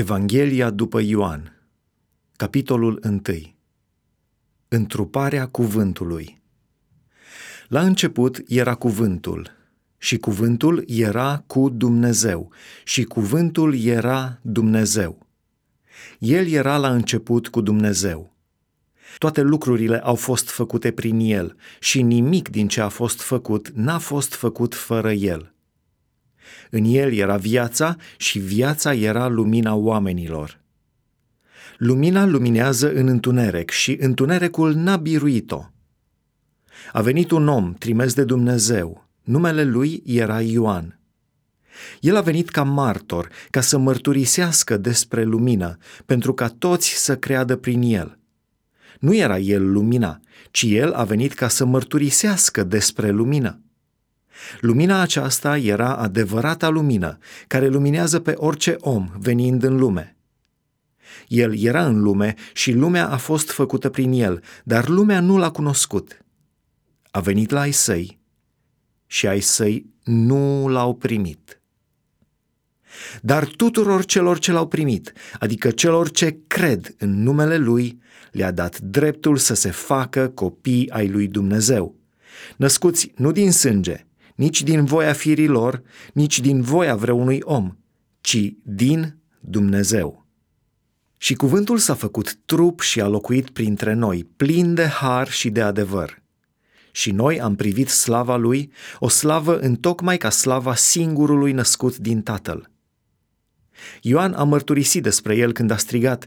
Evanghelia după Ioan, capitolul 1 Întruparea cuvântului La început era cuvântul și cuvântul era cu Dumnezeu și cuvântul era Dumnezeu. El era la început cu Dumnezeu. Toate lucrurile au fost făcute prin El și nimic din ce a fost făcut n-a fost făcut fără El. În el era viața și viața era lumina oamenilor. Lumina luminează în întuneric și întunericul n-a biruit-o. A venit un om trimis de Dumnezeu. Numele lui era Ioan. El a venit ca martor, ca să mărturisească despre lumină, pentru ca toți să creadă prin el. Nu era el lumina, ci el a venit ca să mărturisească despre lumină. Lumina aceasta era adevărata lumină, care luminează pe orice om venind în lume. El era în lume și lumea a fost făcută prin el, dar lumea nu l-a cunoscut. A venit la ai săi și ai săi nu l-au primit. Dar tuturor celor ce l-au primit, adică celor ce cred în numele lui, le-a dat dreptul să se facă copii ai lui Dumnezeu, născuți nu din sânge, nici din voia firilor, nici din voia vreunui om, ci din Dumnezeu. Și cuvântul s-a făcut trup și a locuit printre noi, plin de har și de adevăr. Și noi am privit slava lui, o slavă întocmai ca slava singurului născut din Tatăl. Ioan a mărturisit despre el când a strigat,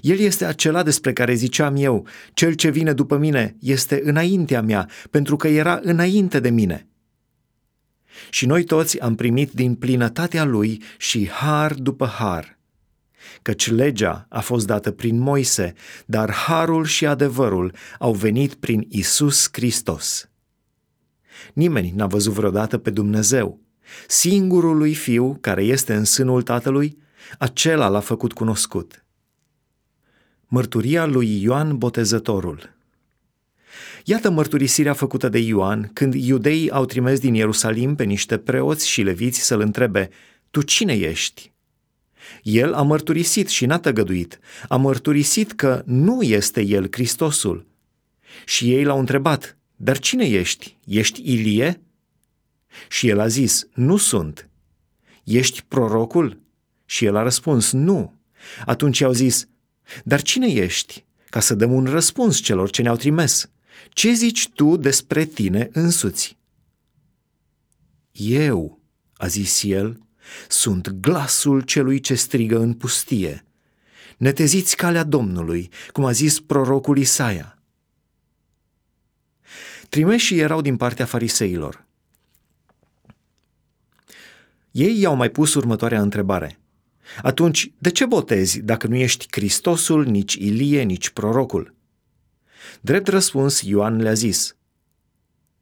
El este acela despre care ziceam eu, cel ce vine după mine este înaintea mea, pentru că era înainte de mine – și noi toți am primit din plinătatea lui și har după har. Căci legea a fost dată prin Moise, dar harul și adevărul au venit prin Isus Hristos. Nimeni n-a văzut vreodată pe Dumnezeu. Singurul lui Fiu, care este în sânul Tatălui, acela l-a făcut cunoscut. Mărturia lui Ioan Botezătorul Iată mărturisirea făcută de Ioan când iudeii au trimis din Ierusalim pe niște preoți și leviți să-l întrebe, Tu cine ești? El a mărturisit și n-a tăgăduit. A mărturisit că nu este el Hristosul. Și ei l-au întrebat, Dar cine ești? Ești Ilie? Și el a zis, Nu sunt. Ești prorocul? Și el a răspuns, Nu. Atunci i-au zis, Dar cine ești? Ca să dăm un răspuns celor ce ne-au trimis. Ce zici tu despre tine însuți? Eu, a zis el, sunt glasul celui ce strigă în pustie. Neteziți calea Domnului, cum a zis prorocul Isaia. Trimeșii erau din partea fariseilor. Ei i-au mai pus următoarea întrebare. Atunci, de ce botezi dacă nu ești Hristosul, nici Ilie, nici prorocul? Drept răspuns, Ioan le-a zis,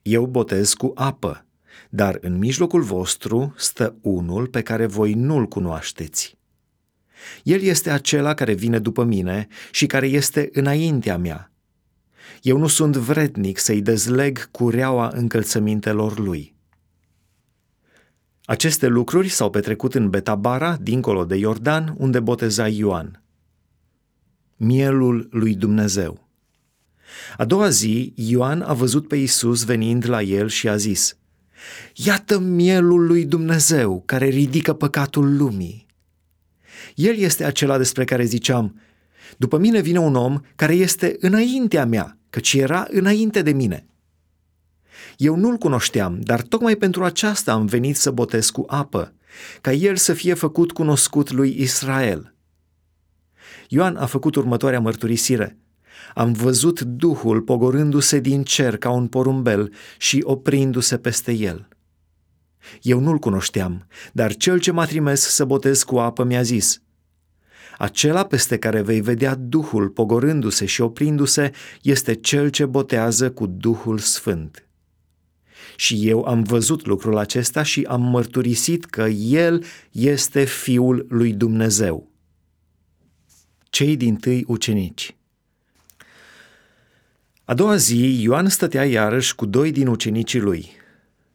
Eu botez cu apă, dar în mijlocul vostru stă unul pe care voi nu-l cunoașteți. El este acela care vine după mine și care este înaintea mea. Eu nu sunt vrednic să-i dezleg cureaua încălțămintelor lui. Aceste lucruri s-au petrecut în Betabara, dincolo de Iordan, unde boteza Ioan. Mielul lui Dumnezeu. A doua zi, Ioan a văzut pe Isus venind la el și a zis, Iată mielul lui Dumnezeu care ridică păcatul lumii. El este acela despre care ziceam, după mine vine un om care este înaintea mea, căci era înainte de mine. Eu nu-l cunoșteam, dar tocmai pentru aceasta am venit să botez cu apă, ca el să fie făcut cunoscut lui Israel. Ioan a făcut următoarea mărturisire – am văzut Duhul pogorându-se din cer ca un porumbel și oprindu-se peste el. Eu nu-l cunoșteam, dar cel ce m-a trimis să botez cu apă mi-a zis, acela peste care vei vedea Duhul pogorându-se și oprindu-se este cel ce botează cu Duhul Sfânt. Și eu am văzut lucrul acesta și am mărturisit că El este Fiul lui Dumnezeu. Cei din tâi ucenici a doua zi, Ioan stătea iarăși cu doi din ucenicii lui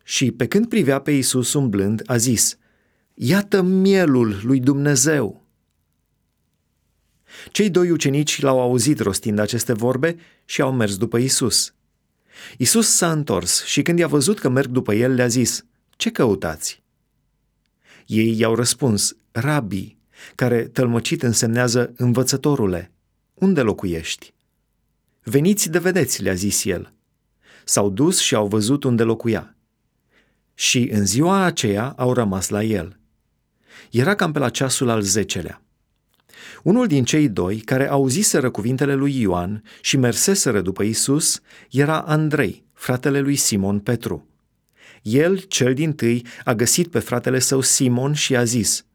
și, pe când privea pe Isus umblând, a zis, Iată mielul lui Dumnezeu! Cei doi ucenici l-au auzit rostind aceste vorbe și au mers după Isus. Isus s-a întors și când i-a văzut că merg după el, le-a zis, Ce căutați? Ei i-au răspuns, Rabi, care tălmăcit însemnează învățătorule, unde locuiești? Veniți de vedeți, le-a zis el. S-au dus și au văzut unde locuia. Și în ziua aceea au rămas la el. Era cam pe la ceasul al zecelea. Unul din cei doi, care auziseră cuvintele lui Ioan și merseseră după Isus, era Andrei, fratele lui Simon Petru. El, cel din tâi, a găsit pe fratele său Simon și a zis,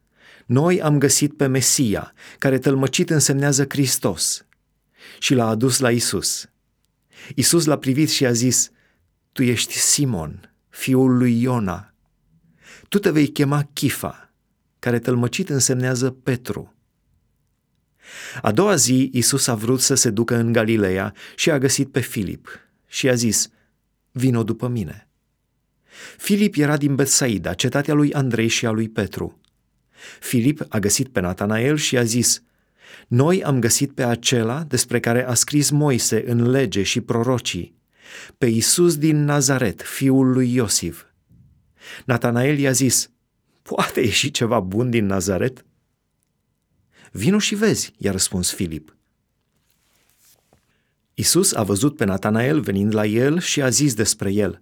Noi am găsit pe Mesia, care tălmăcit însemnează Hristos. Și l-a adus la Isus. Isus l-a privit și a zis, Tu ești Simon, fiul lui Iona. Tu te vei chema Chifa, care tălmăcit însemnează Petru. A doua zi, Isus a vrut să se ducă în Galileea și a găsit pe Filip și a zis, vino după mine. Filip era din Betsaida, cetatea lui Andrei și a lui Petru. Filip a găsit pe Natanael și a zis, Noi am găsit pe acela despre care a scris Moise în lege și prorocii, pe Isus din Nazaret, fiul lui Iosif. Natanael i-a zis, Poate ieși ceva bun din Nazaret? Vino și vezi, i-a răspuns Filip. Isus a văzut pe Natanael venind la el și a zis despre el,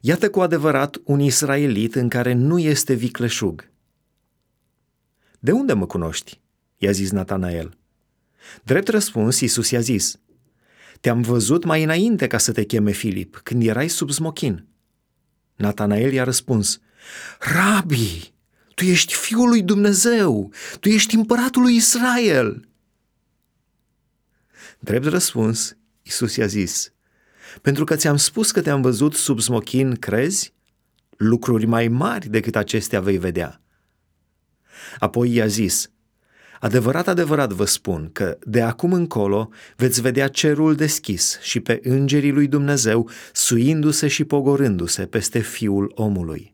Iată cu adevărat un israelit în care nu este vicleșug. De unde mă cunoști? I-a zis Natanael. Drept răspuns, Isus i-a zis, Te-am văzut mai înainte ca să te cheme Filip, când erai sub smochin. Natanael i-a răspuns, Rabi, tu ești Fiul lui Dumnezeu, tu ești împăratul lui Israel. Drept răspuns, Isus i-a zis, pentru că ți-am spus că te-am văzut sub smochin, crezi? Lucruri mai mari decât acestea vei vedea. Apoi i-a zis, Adevărat, adevărat vă spun că de acum încolo veți vedea cerul deschis și pe îngerii lui Dumnezeu suindu-se și pogorându-se peste fiul omului.